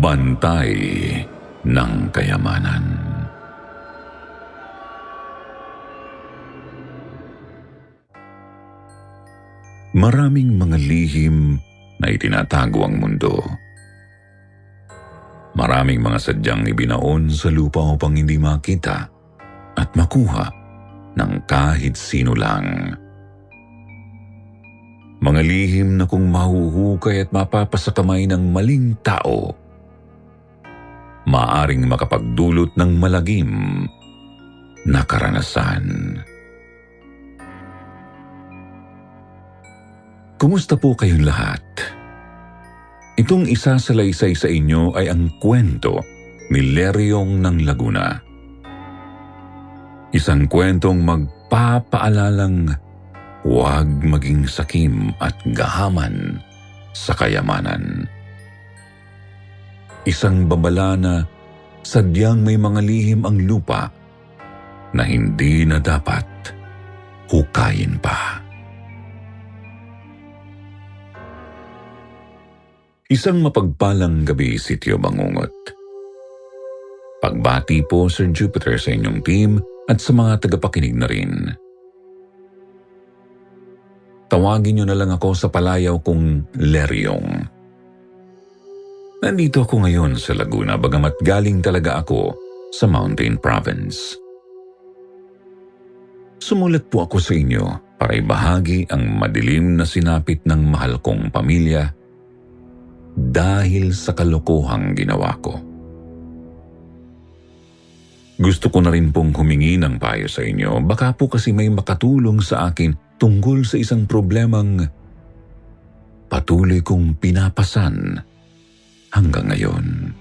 Bantay ng Kayamanan Maraming mga lihim na itinatago ang mundo. Maraming mga sadyang ibinaon sa lupa upang hindi makita at makuha ng kahit sino lang. Mga lihim na kung mahuhukay at mapapasakamay ng maling tao, maaring makapagdulot ng malagim na karanasan. Kumusta po kayong lahat? Itong isa sa laysay sa inyo ay ang kwento ni Leryong ng Laguna. Isang kwentong magpapaalalang huwag maging sakim at gahaman sa kayamanan. Isang babala na sadyang may mga lihim ang lupa na hindi na dapat hukayin pa. Isang mapagpalang gabi, Sityo Bangungot. Pagbati po, Sir Jupiter, sa inyong team at sa mga tagapakinig na rin. Tawagin niyo na lang ako sa palayaw kong Leryong. Nandito ako ngayon sa Laguna bagamat galing talaga ako sa Mountain Province. Sumulat po ako sa inyo para ibahagi ang madilim na sinapit ng mahal kong pamilya dahil sa kalokohang ginawa ko. Gusto ko na rin pong humingi ng payo sa inyo. Baka po kasi may makatulong sa akin tungkol sa isang problemang patuloy kong pinapasan hanggang ngayon.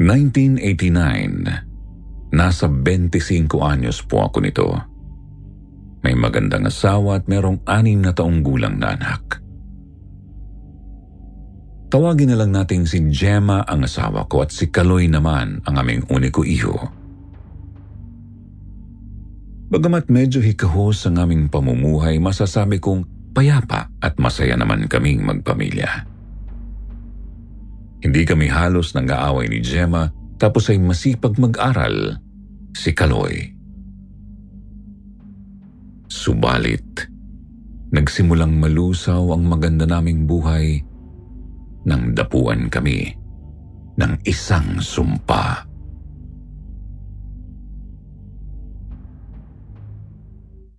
...1989, nasa 25 anyos po ako nito. May magandang asawa at merong anim na taong gulang na anak. Tawagin na lang natin si Gemma ang asawa ko at si Kaloy naman ang aming uniko iho. Bagamat medyo hikahos ang aming pamumuhay, masasabi kong payapa at masaya naman kaming magpamilya. Hindi kami halos nang-aaway ni Gemma tapos ay masipag mag-aral si Kaloy. Subalit, nagsimulang malusaw ang maganda naming buhay nang dapuan kami ng isang sumpa.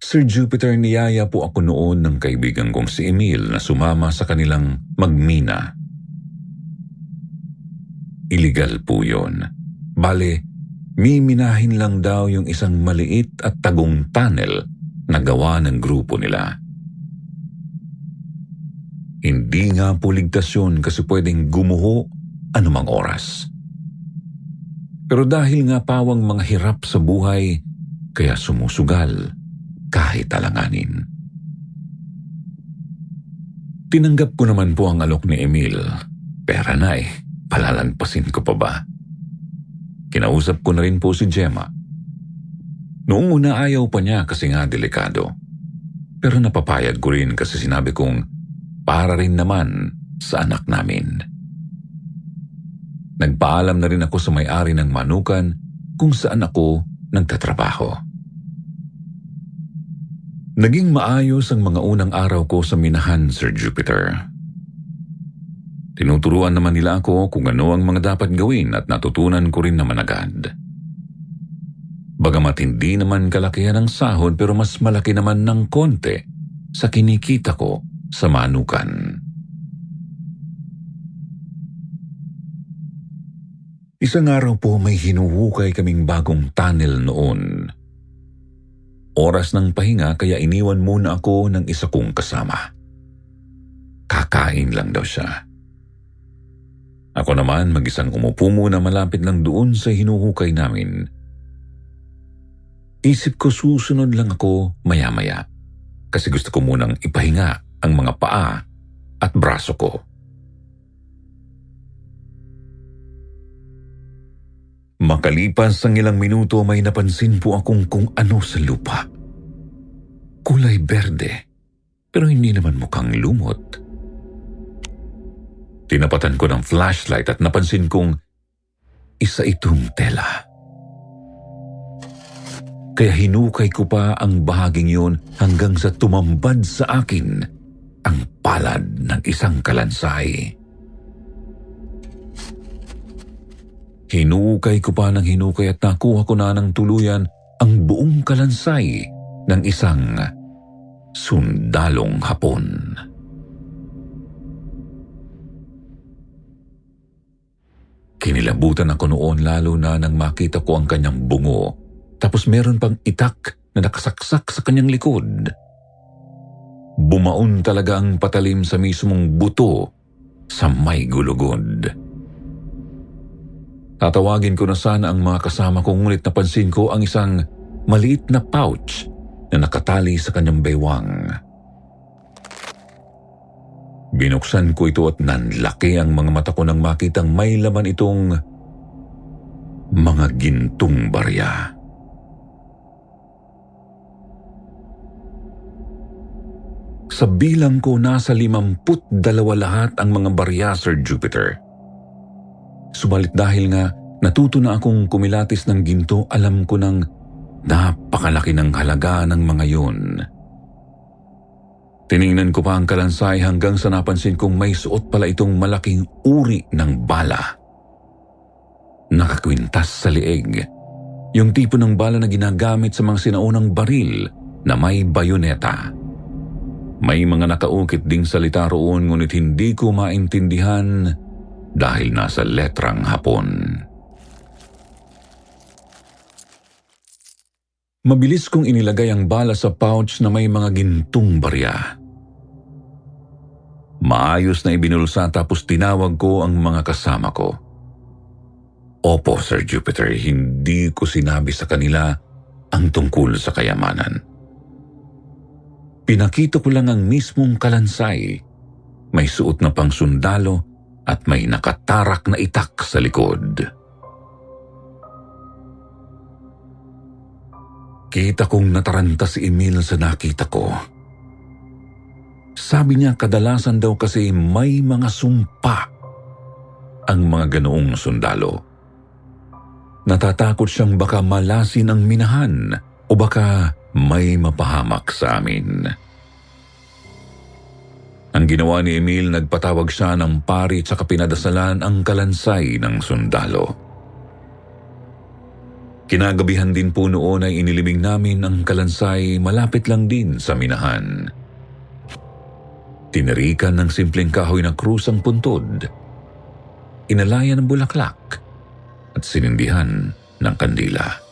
Sir Jupiter, niyaya po ako noon ng kaibigan kong si Emil na sumama sa kanilang magmina. Illegal po yun. Bale, miminahin lang daw yung isang maliit at tagong tunnel na gawa ng grupo nila. Hindi nga po ligtas yun kasi pwedeng gumuho anumang oras. Pero dahil nga pawang mga hirap sa buhay, kaya sumusugal kahit alanganin. Tinanggap ko naman po ang alok ni Emil. Pera na eh, palalagpasin ko pa ba? Kinausap ko na rin po si Gemma Noong una ayaw pa niya kasi nga delikado. Pero napapayag ko rin kasi sinabi kong para rin naman sa anak namin. Nagpaalam na rin ako sa may-ari ng manukan kung saan ako nagtatrabaho. Naging maayos ang mga unang araw ko sa minahan, Sir Jupiter. Tinuturuan naman nila ako kung ano ang mga dapat gawin at natutunan ko rin naman agad. Bagamat hindi naman kalakihan ng sahod pero mas malaki naman ng konti sa kinikita ko sa manukan. Isang araw po may hinuhukay kaming bagong tunnel noon. Oras ng pahinga kaya iniwan muna ako ng isa kong kasama. Kakain lang daw siya. Ako naman mag-isang umupo muna malapit lang doon sa hinuhukay namin. Isip ko susunod lang ako maya-maya kasi gusto ko munang ipahinga ang mga paa at braso ko. Makalipas ang ilang minuto may napansin po akong kung ano sa lupa. Kulay berde, pero hindi naman mukhang lumot. Tinapatan ko ng flashlight at napansin kong isa itong tela. Kaya hinukay ko pa ang bahaging yun hanggang sa tumambad sa akin ang palad ng isang kalansay. Hinukay ko pa ng hinukay at nakuha ko na ng tuluyan ang buong kalansay ng isang sundalong hapon. Kinilabutan ako noon lalo na nang makita ko ang kanyang bungo tapos meron pang itak na nakasaksak sa kanyang likod. Bumaon talaga ang patalim sa mismong buto sa may gulugod. Tatawagin ko na sana ang mga kasama ko ngunit napansin ko ang isang maliit na pouch na nakatali sa kanyang baywang. Binuksan ko ito at nanlaki ang mga mata ko nang makitang may laman itong mga gintong barya. Sa bilang ko nasa limamput dalawa lahat ang mga barya, Sir Jupiter. Subalit dahil nga natuto na akong kumilatis ng ginto, alam ko ng napakalaki ng halaga ng mga yun. Tiningnan ko pa ang kalansay hanggang sa napansin kong may suot pala itong malaking uri ng bala. Nakakwintas sa lieg. Yung tipo ng bala na ginagamit sa mga sinaunang baril na may bayoneta. May mga nakaukit ding salita roon ngunit hindi ko maintindihan dahil nasa letrang hapon. Mabilis kong inilagay ang bala sa pouch na may mga gintong barya. Maayos na ibinulsa tapos tinawag ko ang mga kasama ko. Opo, Sir Jupiter, hindi ko sinabi sa kanila ang tungkol sa kayamanan. Pinakita ko lang ang mismong kalansay. May suot na pang sundalo at may nakatarak na itak sa likod. Kita kong nataranta si Emil sa nakita ko. Sabi niya kadalasan daw kasi may mga sumpa ang mga ganoong sundalo. Natatakot siyang baka malasin ang minahan o baka may mapahamak sa amin. Ang ginawa ni Emil, nagpatawag siya ng pari at saka pinadasalan ang kalansay ng sundalo. Kinagabihan din po noon ay inilibing namin ang kalansay malapit lang din sa minahan. Tinarikan ng simpleng kahoy ng krus ang puntod. Inalayan ng bulaklak at sinindihan ng kandila.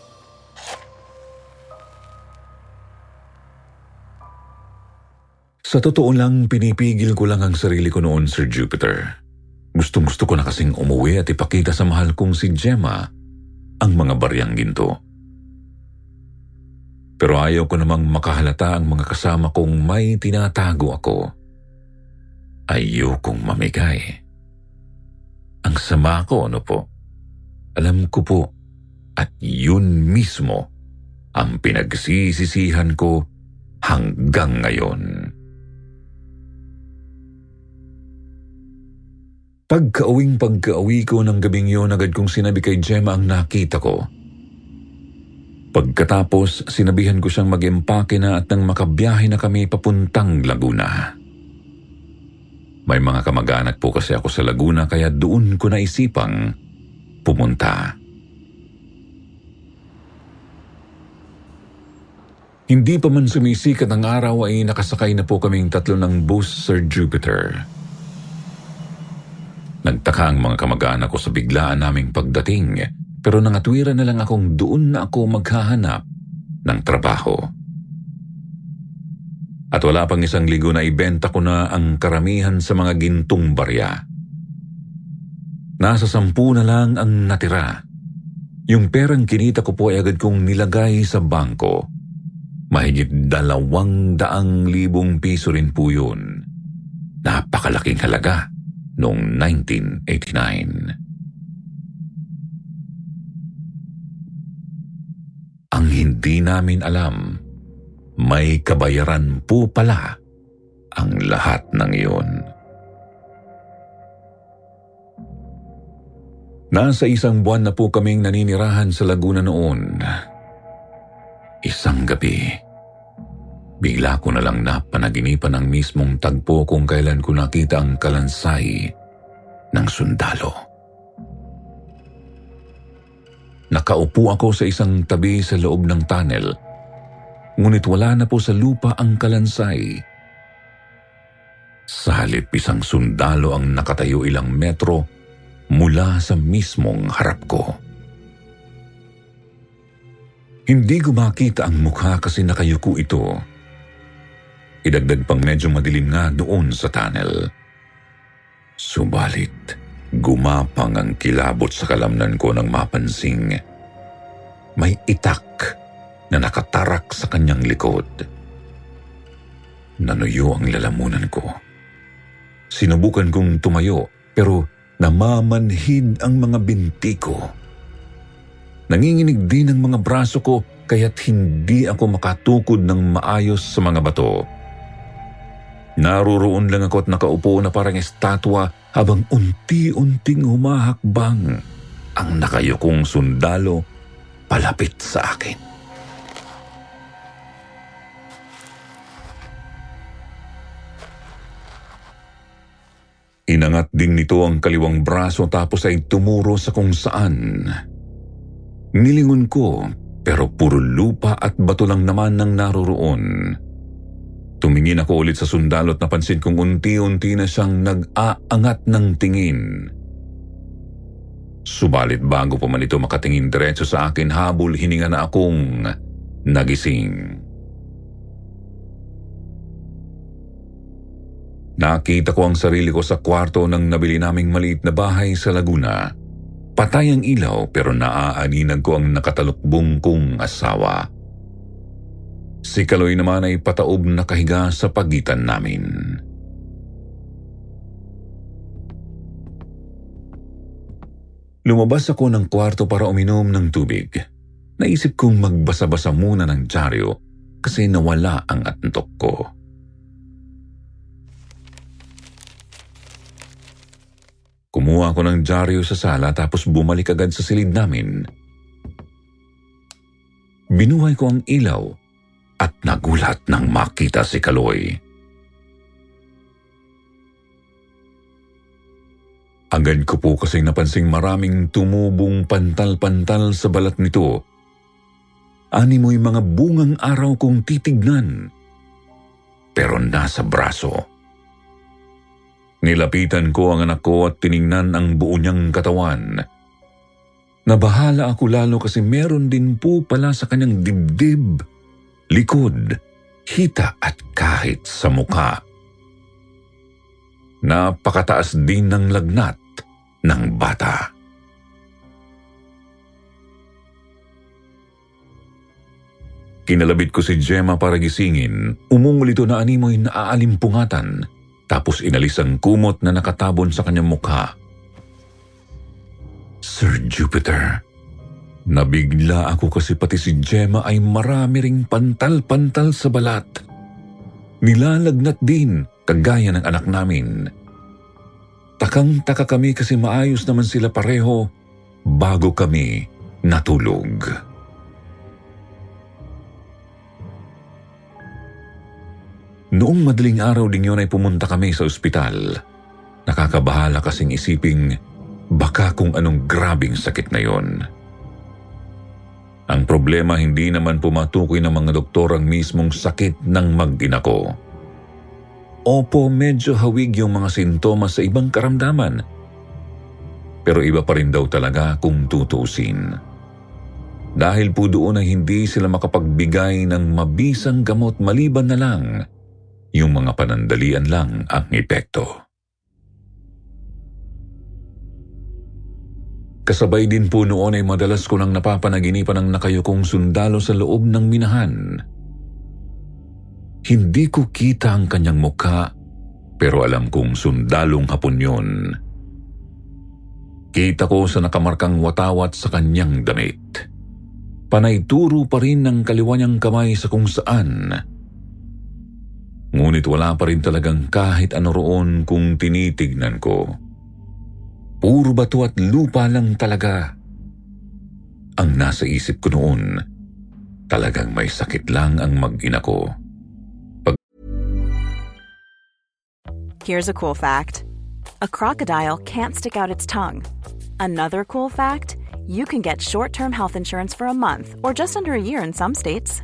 Sa totoo lang, pinipigil ko lang ang sarili ko noon, Sir Jupiter. Gustong gusto ko na kasing umuwi at ipakita sa mahal kong si Gemma ang mga baryang ginto. Pero ayaw ko namang makahalata ang mga kasama kong may tinatago ako. Ayokong mamigay. Ang sama ko, ano po? Alam ko po, at yun mismo ang pinagsisisihan ko hanggang ngayon. Pagkauwing pagkauwi ko ng gabing yun, agad kong sinabi kay Gemma ang nakita ko. Pagkatapos, sinabihan ko siyang mag-empake na at nang makabiyahe na kami papuntang Laguna. May mga kamag-anak po kasi ako sa Laguna kaya doon ko naisipang pumunta. Hindi pa man sumisikat ang araw ay nakasakay na po kaming tatlo ng bus Sir Jupiter. Nagtaka ang mga kamag-anak ko sa biglaan naming pagdating pero nangatwira na lang akong doon na ako maghahanap ng trabaho. At wala pang isang ligo na ibenta ko na ang karamihan sa mga gintong barya. Nasa sampu na lang ang natira. Yung perang kinita ko po ay agad kong nilagay sa bangko. Mahigit dalawang daang libong piso rin po yun. Napakalaking halaga noong 1989. Ang hindi namin alam, may kabayaran po pala ang lahat ng iyon. Nasa isang buwan na po kaming naninirahan sa Laguna noon. Isang gabi, bigla ko na lang napanaginipan ang mismong tagpo kung kailan ko nakita ang kalansay ng sundalo. Nakaupo ako sa isang tabi sa loob ng tunnel, ngunit wala na po sa lupa ang kalansay. Sa halip isang sundalo ang nakatayo ilang metro mula sa mismong harap ko. Hindi ko makita ang mukha kasi nakayuko ito. Idagdag pang medyo madilim nga doon sa tunnel. Subalit, gumapang ang kilabot sa kalamnan ko nang mapansing. May itak na nakatarak sa kanyang likod. Nanuyo ang lalamunan ko. Sinubukan kong tumayo pero Namamanhid ang mga binti ko. Nanginginig din ang mga braso ko kaya't hindi ako makatukod ng maayos sa mga bato. Naruroon lang ako at nakaupo na parang estatwa habang unti-unting humahakbang ang nakayukong sundalo palapit sa akin. Inangat din nito ang kaliwang braso tapos ay tumuro sa kung saan. Nilingon ko pero puro lupa at bato lang naman ng naroroon. Tumingin ako ulit sa sundalo at napansin kong unti-unti na siyang nag-aangat ng tingin. Subalit bago pa man ito makatingin diretso sa akin habol hininga na akong nagising. Nakita ko ang sarili ko sa kwarto ng nabili naming maliit na bahay sa Laguna. Patay ang ilaw pero naaaninag ko ang nakatalukbong kong asawa. Si Kaloy naman ay pataob na kahiga sa pagitan namin. Lumabas ako ng kwarto para uminom ng tubig. Naisip kong magbasa-basa muna ng dyaryo kasi nawala ang antok ko. Kumuha ako ng dyaryo sa sala tapos bumalik agad sa silid namin. Binuhay ko ang ilaw at nagulat nang makita si Kaloy. Agad ko po kasing napansing maraming tumubong pantal-pantal sa balat nito. Ani mo'y mga bungang araw kong titignan. Pero nasa braso. Nilapitan ko ang anak ko at tiningnan ang buo niyang katawan. Nabahala ako lalo kasi meron din po pala sa kanyang dibdib, likod, hita at kahit sa mukha. Napakataas din ng lagnat ng bata. Kinalabit ko si Gemma para gisingin. Umungol ito na animoy na aalimpungatan tapos inalis ang kumot na nakatabon sa kanyang mukha. Sir Jupiter, nabigla ako kasi pati si Gemma ay marami ring pantal-pantal sa balat. Nilalagnat din, kagaya ng anak namin. Takang-taka kami kasi maayos naman sila pareho bago kami natulog. Noong madaling araw din yun ay pumunta kami sa ospital. Nakakabahala kasing isiping baka kung anong grabing sakit na yon. Ang problema hindi naman pumatukoy ng mga doktor ang mismong sakit ng mag-ina ko. Opo, medyo hawig yung mga sintomas sa ibang karamdaman. Pero iba pa rin daw talaga kung tutusin. Dahil po doon ay hindi sila makapagbigay ng mabisang gamot maliban na lang yung mga panandalian lang ang epekto. Kasabay din po noon ay madalas ko nang napapanaginipan ng nakayukong sundalo sa loob ng minahan. Hindi ko kita ang kanyang mukha pero alam kong sundalong hapon yun. Kita ko sa nakamarkang watawat sa kanyang damit. Panay turo pa rin ng kaliwa niyang kamay sa kung saan. Ngunit wala pa rin talagang kahit ano roon kung tinitignan ko. Puro bato at lupa lang talaga. Ang nasa isip ko noon, talagang may sakit lang ang mag-ina ko. Pag Here's a cool fact. A crocodile can't stick out its tongue. Another cool fact, you can get short-term health insurance for a month or just under a year in some states.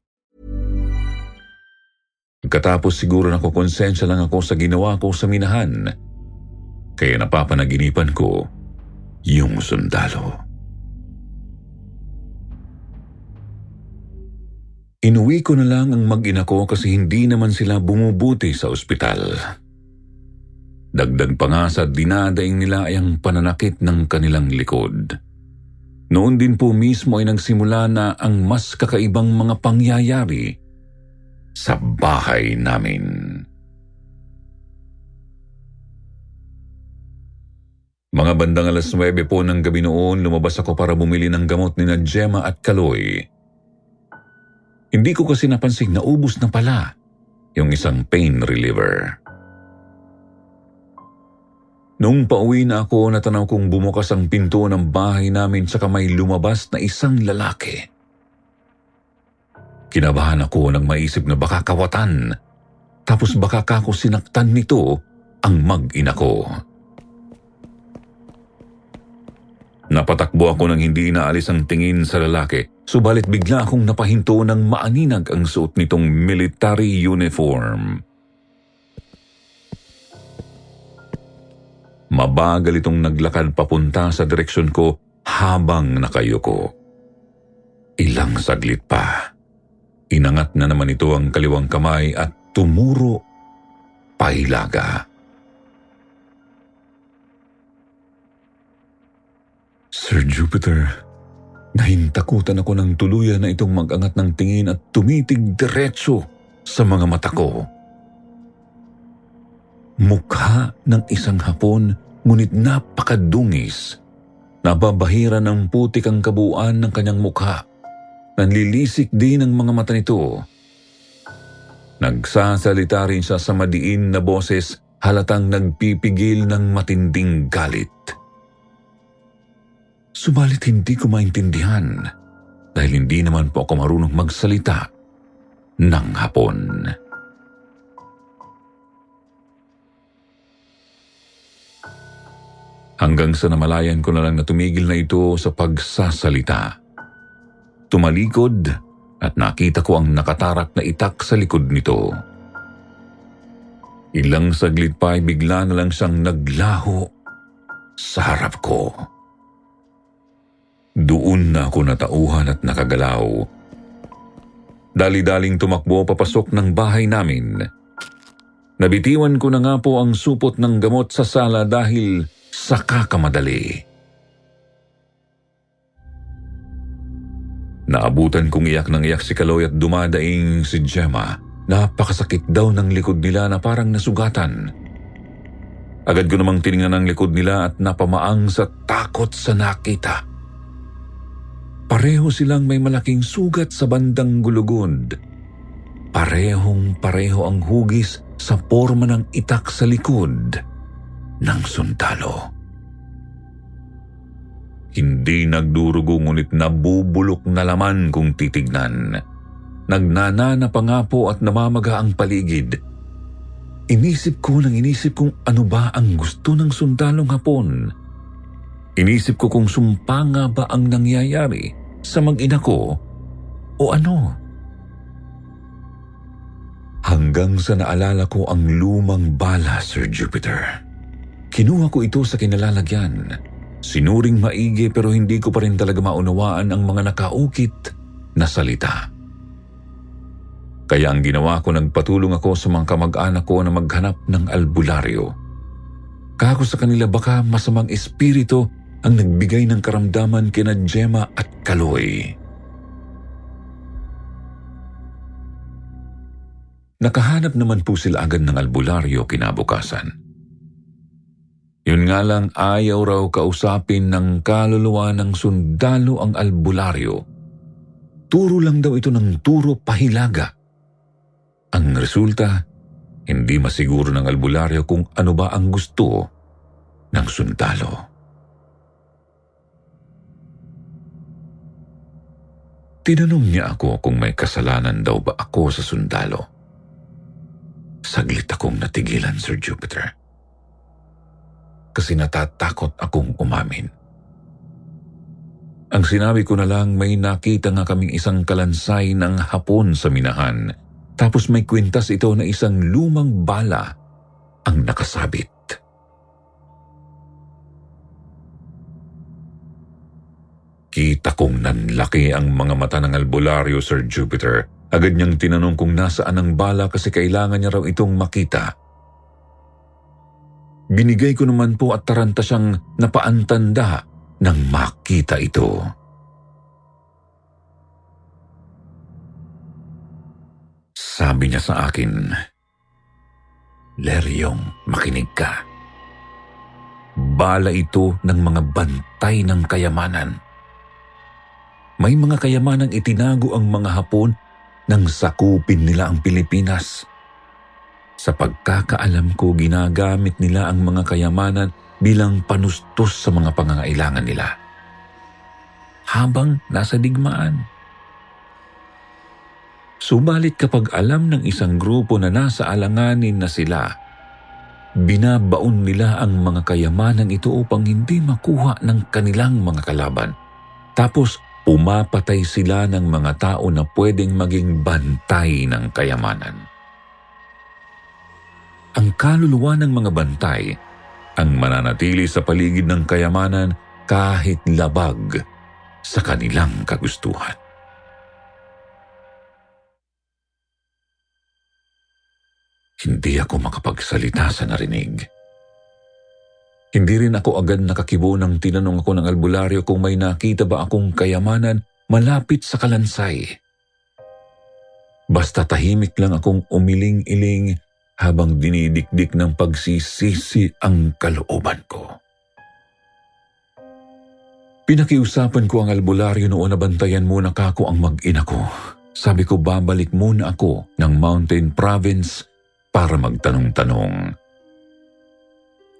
Katapos siguro nakukonsensya lang ako sa ginawa ko sa minahan. Kaya napapanaginipan ko yung sundalo. Inuwi ko na lang ang mag-ina ko kasi hindi naman sila bumubuti sa ospital. Dagdag pa nga sa dinadaing nila ay ang pananakit ng kanilang likod. Noon din po mismo ay nagsimula na ang mas kakaibang mga pangyayari sa bahay namin. Mga bandang alas 9 po ng gabi noon, lumabas ako para bumili ng gamot ni na Gemma at Kaloy. Hindi ko kasi napansin na ubus na pala yung isang pain reliever. Nung pauwi na ako, natanaw kong bumukas ang pinto ng bahay namin sa may lumabas na isang lalaki. Kinabahan ako nang maisip na baka kawatan, tapos baka kako sinaktan nito ang mag-ina ko. Napatakbo ako nang hindi inaalis ang tingin sa lalaki, subalit bigla akong napahinto ng maaninag ang suot nitong military uniform. Mabagal itong naglakad papunta sa direksyon ko habang nakayuko. Ilang saglit pa. Inangat na naman ito ang kaliwang kamay at tumuro pailaga. Sir Jupiter, nahintakutan ako ng tuluyan na itong mag-angat ng tingin at tumitig diretso sa mga mata ko. Mukha ng isang hapon ngunit napakadungis. Nababahira ng putik ang kabuuan ng kanyang mukha. Nanlilisik din ang mga mata nito. Nagsasalita rin siya sa madiin na boses halatang nagpipigil ng matinding galit. Subalit hindi ko maintindihan dahil hindi naman po ako marunong magsalita ng hapon. Hanggang sa namalayan ko na lang na tumigil na ito sa pagsasalita. Tumalikod at nakita ko ang nakatarak na itak sa likod nito. Ilang saglit pa ay bigla na lang siyang naglaho sa harap ko. Doon na ako natauhan at nakagalaw. Dali-daling tumakbo papasok ng bahay namin. Nabitiwan ko na nga po ang supot ng gamot sa sala dahil sa kakamadali. Naabutan kong iyak ng iyak si Kaloy at dumadaing si Gemma napakasakit daw ng likod nila na parang nasugatan. Agad ko namang tiningnan ang likod nila at napamaang sa takot sa nakita. Pareho silang may malaking sugat sa bandang gulugod. Parehong pareho ang hugis sa forma ng itak sa likod ng sundalo. Hindi nagdurugo ngunit nabubulok na laman kung titignan. Nagnanana pa nga at namamaga ang paligid. Inisip ko nang inisip kung ano ba ang gusto ng sundalong hapon. Inisip ko kung sumpa nga ba ang nangyayari sa mag-ina ko o ano. Hanggang sa naalala ko ang lumang bala, Sir Jupiter. Kinuha ko ito sa kinalalagyan Sinuring maigi pero hindi ko pa rin talaga maunawaan ang mga nakaukit na salita. Kaya ang ginawa ko nagpatulong ako sa mga kamag-anak ko na maghanap ng albularyo. Kako sa kanila baka masamang espiritu ang nagbigay ng karamdaman kina Gemma at Kaloy. Nakahanap naman po sila agad ng albularyo kinabukasan. Yun nga lang ayaw raw kausapin ng kaluluwa ng sundalo ang albularyo. Turo lang daw ito ng turo pahilaga. Ang resulta, hindi masiguro ng albularyo kung ano ba ang gusto ng sundalo. Tinanong niya ako kung may kasalanan daw ba ako sa sundalo. Saglit akong natigilan, Sir Jupiter kasi natatakot akong umamin. Ang sinabi ko na lang may nakita nga kaming isang kalansay ng hapon sa minahan tapos may kwintas ito na isang lumang bala ang nakasabit. Kita kong nanlaki ang mga mata ng albularyo, Sir Jupiter. Agad niyang tinanong kung nasaan ang bala kasi kailangan niya raw itong makita. Binigay ko naman po at taranta siyang napaantanda nang makita ito. Sabi niya sa akin, Leryong, makinig ka. Bala ito ng mga bantay ng kayamanan. May mga kayamanang itinago ang mga Hapon nang sakupin nila ang Pilipinas. Sa pagkakaalam ko, ginagamit nila ang mga kayamanan bilang panustos sa mga pangangailangan nila. Habang nasa digmaan. Subalit kapag alam ng isang grupo na nasa alanganin na sila, binabaon nila ang mga kayamanang ito upang hindi makuha ng kanilang mga kalaban. Tapos pumapatay sila ng mga tao na pwedeng maging bantay ng kayamanan ang kaluluwa ng mga bantay ang mananatili sa paligid ng kayamanan kahit labag sa kanilang kagustuhan. Hindi ako makapagsalita sa narinig. Hindi rin ako agad nakakibo nang tinanong ako ng albularyo kung may nakita ba akong kayamanan malapit sa kalansay. Basta tahimik lang akong umiling-iling habang dinidikdik ng pagsisisi ang kalooban ko. Pinakiusapan ko ang albularyo noon na bantayan muna kako ang mag-ina ko. Sabi ko babalik muna ako ng Mountain Province para magtanong-tanong.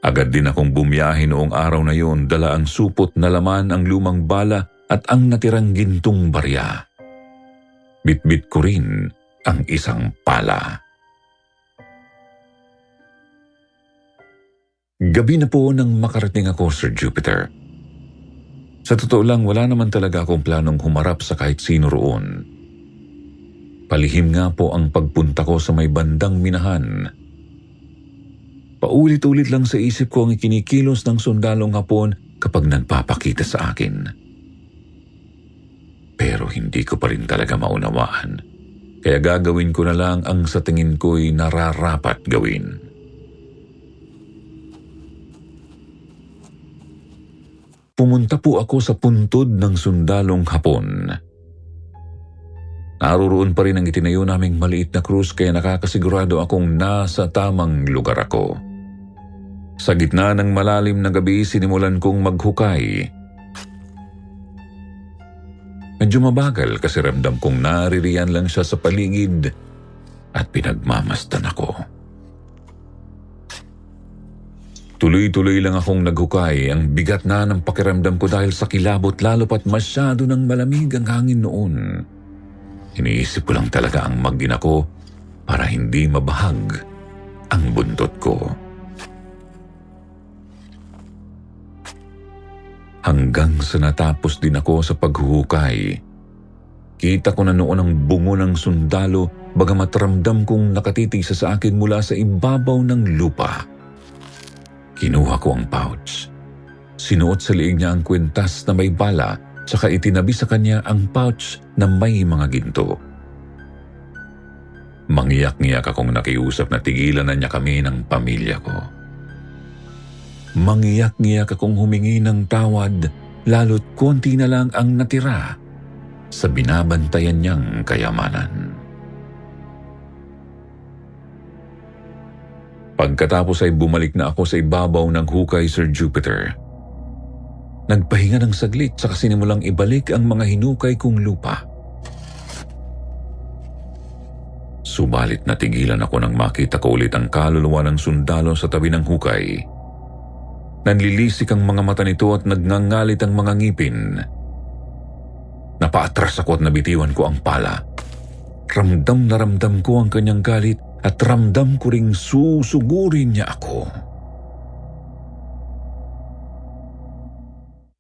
Agad din akong bumiyahe noong araw na yon dala ang supot na laman ang lumang bala at ang natirang gintong barya. Bitbit ko rin ang isang pala. Gabi na po nang makarating ako, Sir Jupiter. Sa totoo lang, wala naman talaga akong planong humarap sa kahit sino roon. Palihim nga po ang pagpunta ko sa may bandang minahan. Paulit-ulit lang sa isip ko ang ikinikilos ng sundalong hapon kapag nagpapakita sa akin. Pero hindi ko pa rin talaga maunawaan. Kaya gagawin ko na lang ang sa tingin ko'y nararapat gawin. Pumunta po ako sa puntod ng sundalong hapon. Naroon pa rin ang itinayo naming maliit na krus kaya nakakasigurado akong nasa tamang lugar ako. Sa gitna ng malalim na gabi, sinimulan kong maghukay. Medyo mabagal kasi ramdam kong naririyan lang siya sa paligid at pinagmamastan ako. Tuloy-tuloy lang akong naghukay. Ang bigat na ng pakiramdam ko dahil sa kilabot lalo pat masyado ng malamig ang hangin noon. Iniisip ko lang talaga ang magina ko para hindi mabahag ang buntot ko. Hanggang sa natapos din ako sa paghuhukay. Kita ko na noon ang bungo ng sundalo bagamat ramdam kong nakatitig sa akin mula sa ibabaw ng lupa. Kinuha ko ang pouch. Sinuot sa liig niya ang kwintas na may bala tsaka itinabi sa kanya ang pouch na may mga ginto. Mangyak-ngiyak akong nakiusap na tigilan na niya kami ng pamilya ko. Mangyak-ngiyak akong humingi ng tawad lalo't konti na lang ang natira sa binabantayan niyang kayamanan. Pagkatapos ay bumalik na ako sa ibabaw ng hukay Sir Jupiter. Nagpahinga ng saglit sa sinimulang ibalik ang mga hinukay kong lupa. Subalit natigilan ako nang makita ko ulit ang kaluluwa ng sundalo sa tabi ng hukay. Nanlilisik ang mga mata nito at nagngangalit ang mga ngipin. Napaatras ako at nabitiwan ko ang pala. Ramdam na ramdam ko ang kanyang galit at ramdam ko ring susugurin niya ako.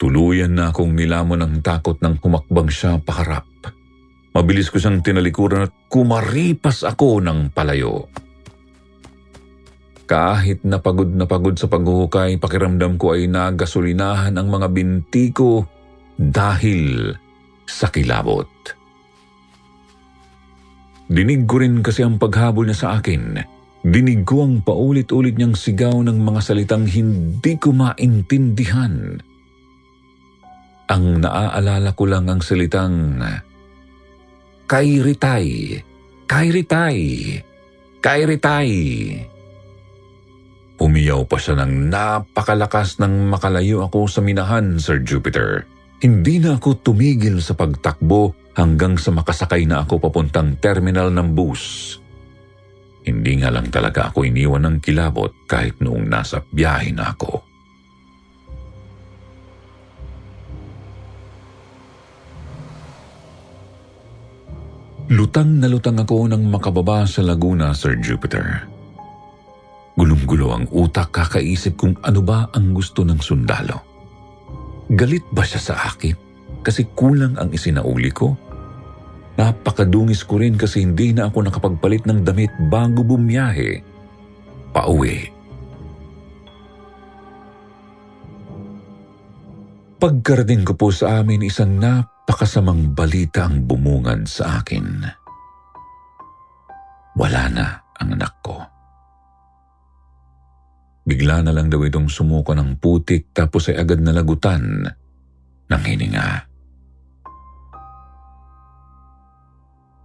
Tuluyan na akong nilamon ng takot nang humakbang siya paharap. Mabilis ko siyang tinalikuran at kumaripas ako ng palayo. Kahit napagod na pagod sa paghuhukay, pakiramdam ko ay nagasolinahan ang mga binti ko dahil sa kilabot. Dinig ko rin kasi ang paghabol niya sa akin. Dinig ko ang paulit-ulit niyang sigaw ng mga salitang hindi ko maintindihan. Ang naaalala ko lang ang salitang Kairitay, Kairitay, Kairitay. Umiyaw pa siya ng napakalakas nang makalayo ako sa minahan, Sir Jupiter. Hindi na ako tumigil sa pagtakbo hanggang sa makasakay na ako papuntang terminal ng bus. Hindi nga lang talaga ako iniwan ng kilabot kahit noong nasa biyahe na ako. Lutang na lutang ako nang makababa sa Laguna, Sir Jupiter. Gulong-gulo ang utak kakaisip kung ano ba ang gusto ng sundalo. Galit ba siya sa akin? Kasi kulang ang isinauli ko. Napakadungis ko rin kasi hindi na ako nakapagpalit ng damit bago bumiyahe. Pauwi. Pagkarating ko po sa amin, isang napakasamang balita ang bumungad sa akin. Wala na ang anak ko. Bigla na lang daw itong sumuko ng putik tapos ay agad nalagutan ng hininga.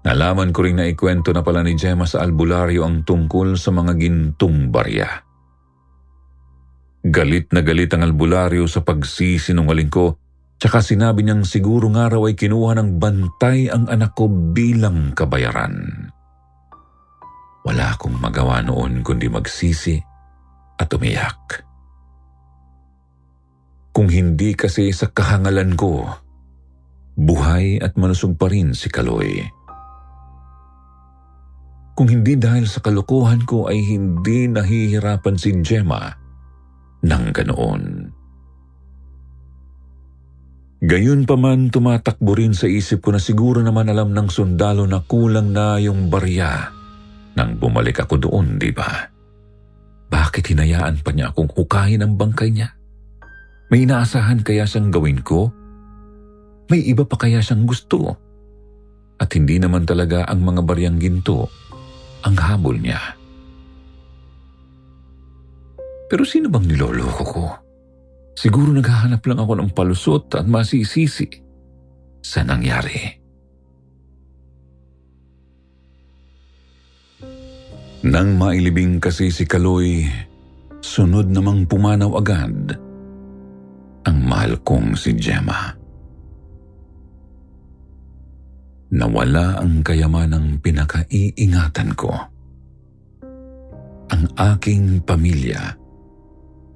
Nalaman ko rin na ikwento na pala ni Gemma sa albularyo ang tungkol sa mga gintong barya. Galit na galit ang albularyo sa pagsisinungaling ko tsaka sinabi niyang siguro nga raw ay kinuha ng bantay ang anak ko bilang kabayaran. Wala akong magawa noon kundi magsisi at umiyak. Kung hindi kasi sa kahangalan ko, buhay at malusog pa rin si Kaloy. Kung hindi dahil sa kalukuhan ko ay hindi nahihirapan si Gemma ng ganoon. Gayun pa man tumatakbo rin sa isip ko na siguro naman alam ng sundalo na kulang na yung barya nang bumalik ako doon, di ba? Bakit hinayaan pa niya akong hukahin ang bangkay niya? May inaasahan kaya siyang gawin ko? May iba pa kaya siyang gusto? At hindi naman talaga ang mga baryang ginto ang hamol niya. Pero sino bang niloloko ko? Siguro naghahanap lang ako ng palusot at masisisi sa nangyari. Nang mailibing kasi si Kaloy, sunod namang pumanaw agad ang mahal kong si Gemma. Nawala ang kayamanang pinakaiingatan ko. Ang aking pamilya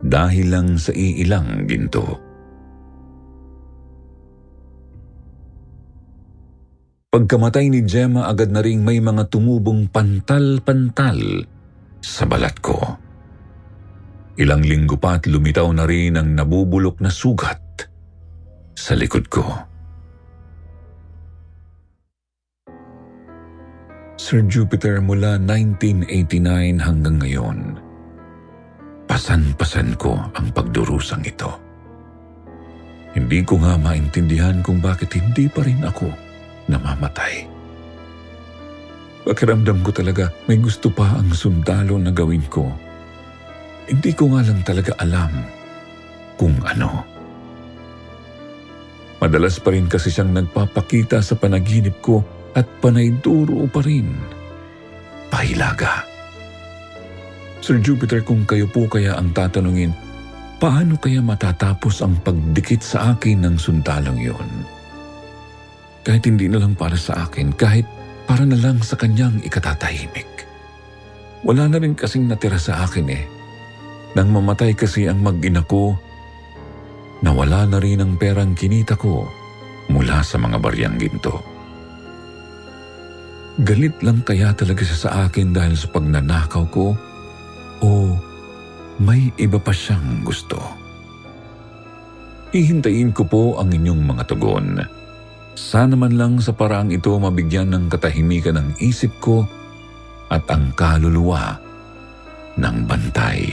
dahil lang sa iilang ginto. Pagkamatay ni Gemma agad na ring may mga tumubong pantal-pantal sa balat ko. Ilang linggo pa at lumitaw na rin ang nabubulok na sugat sa likod ko. Sir Jupiter mula 1989 hanggang ngayon, pasan-pasan ko ang pagdurusang ito. Hindi ko nga maintindihan kung bakit hindi pa rin ako namamatay. Pakiramdam ko talaga may gusto pa ang sundalo na gawin ko hindi ko nga lang talaga alam kung ano. Madalas pa rin kasi siyang nagpapakita sa panaginip ko at panayduro pa rin. Pahilaga. Sir Jupiter, kung kayo po kaya ang tatanungin, paano kaya matatapos ang pagdikit sa akin ng sundalong yun? Kahit hindi na lang para sa akin, kahit para na lang sa kanyang ikatatahimik. Wala na rin kasing natira sa akin eh nang mamatay kasi ang mag-ina ko, nawala na rin ang perang kinita ko mula sa mga baryang ginto. Galit lang kaya talaga siya sa akin dahil sa pagnanakaw ko o may iba pa siyang gusto. Ihintayin ko po ang inyong mga tugon. Sana man lang sa paraang ito mabigyan ng katahimikan ng isip ko at ang kaluluwa ng bantay.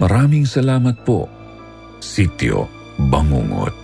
Maraming salamat po, Sityo Bangungot.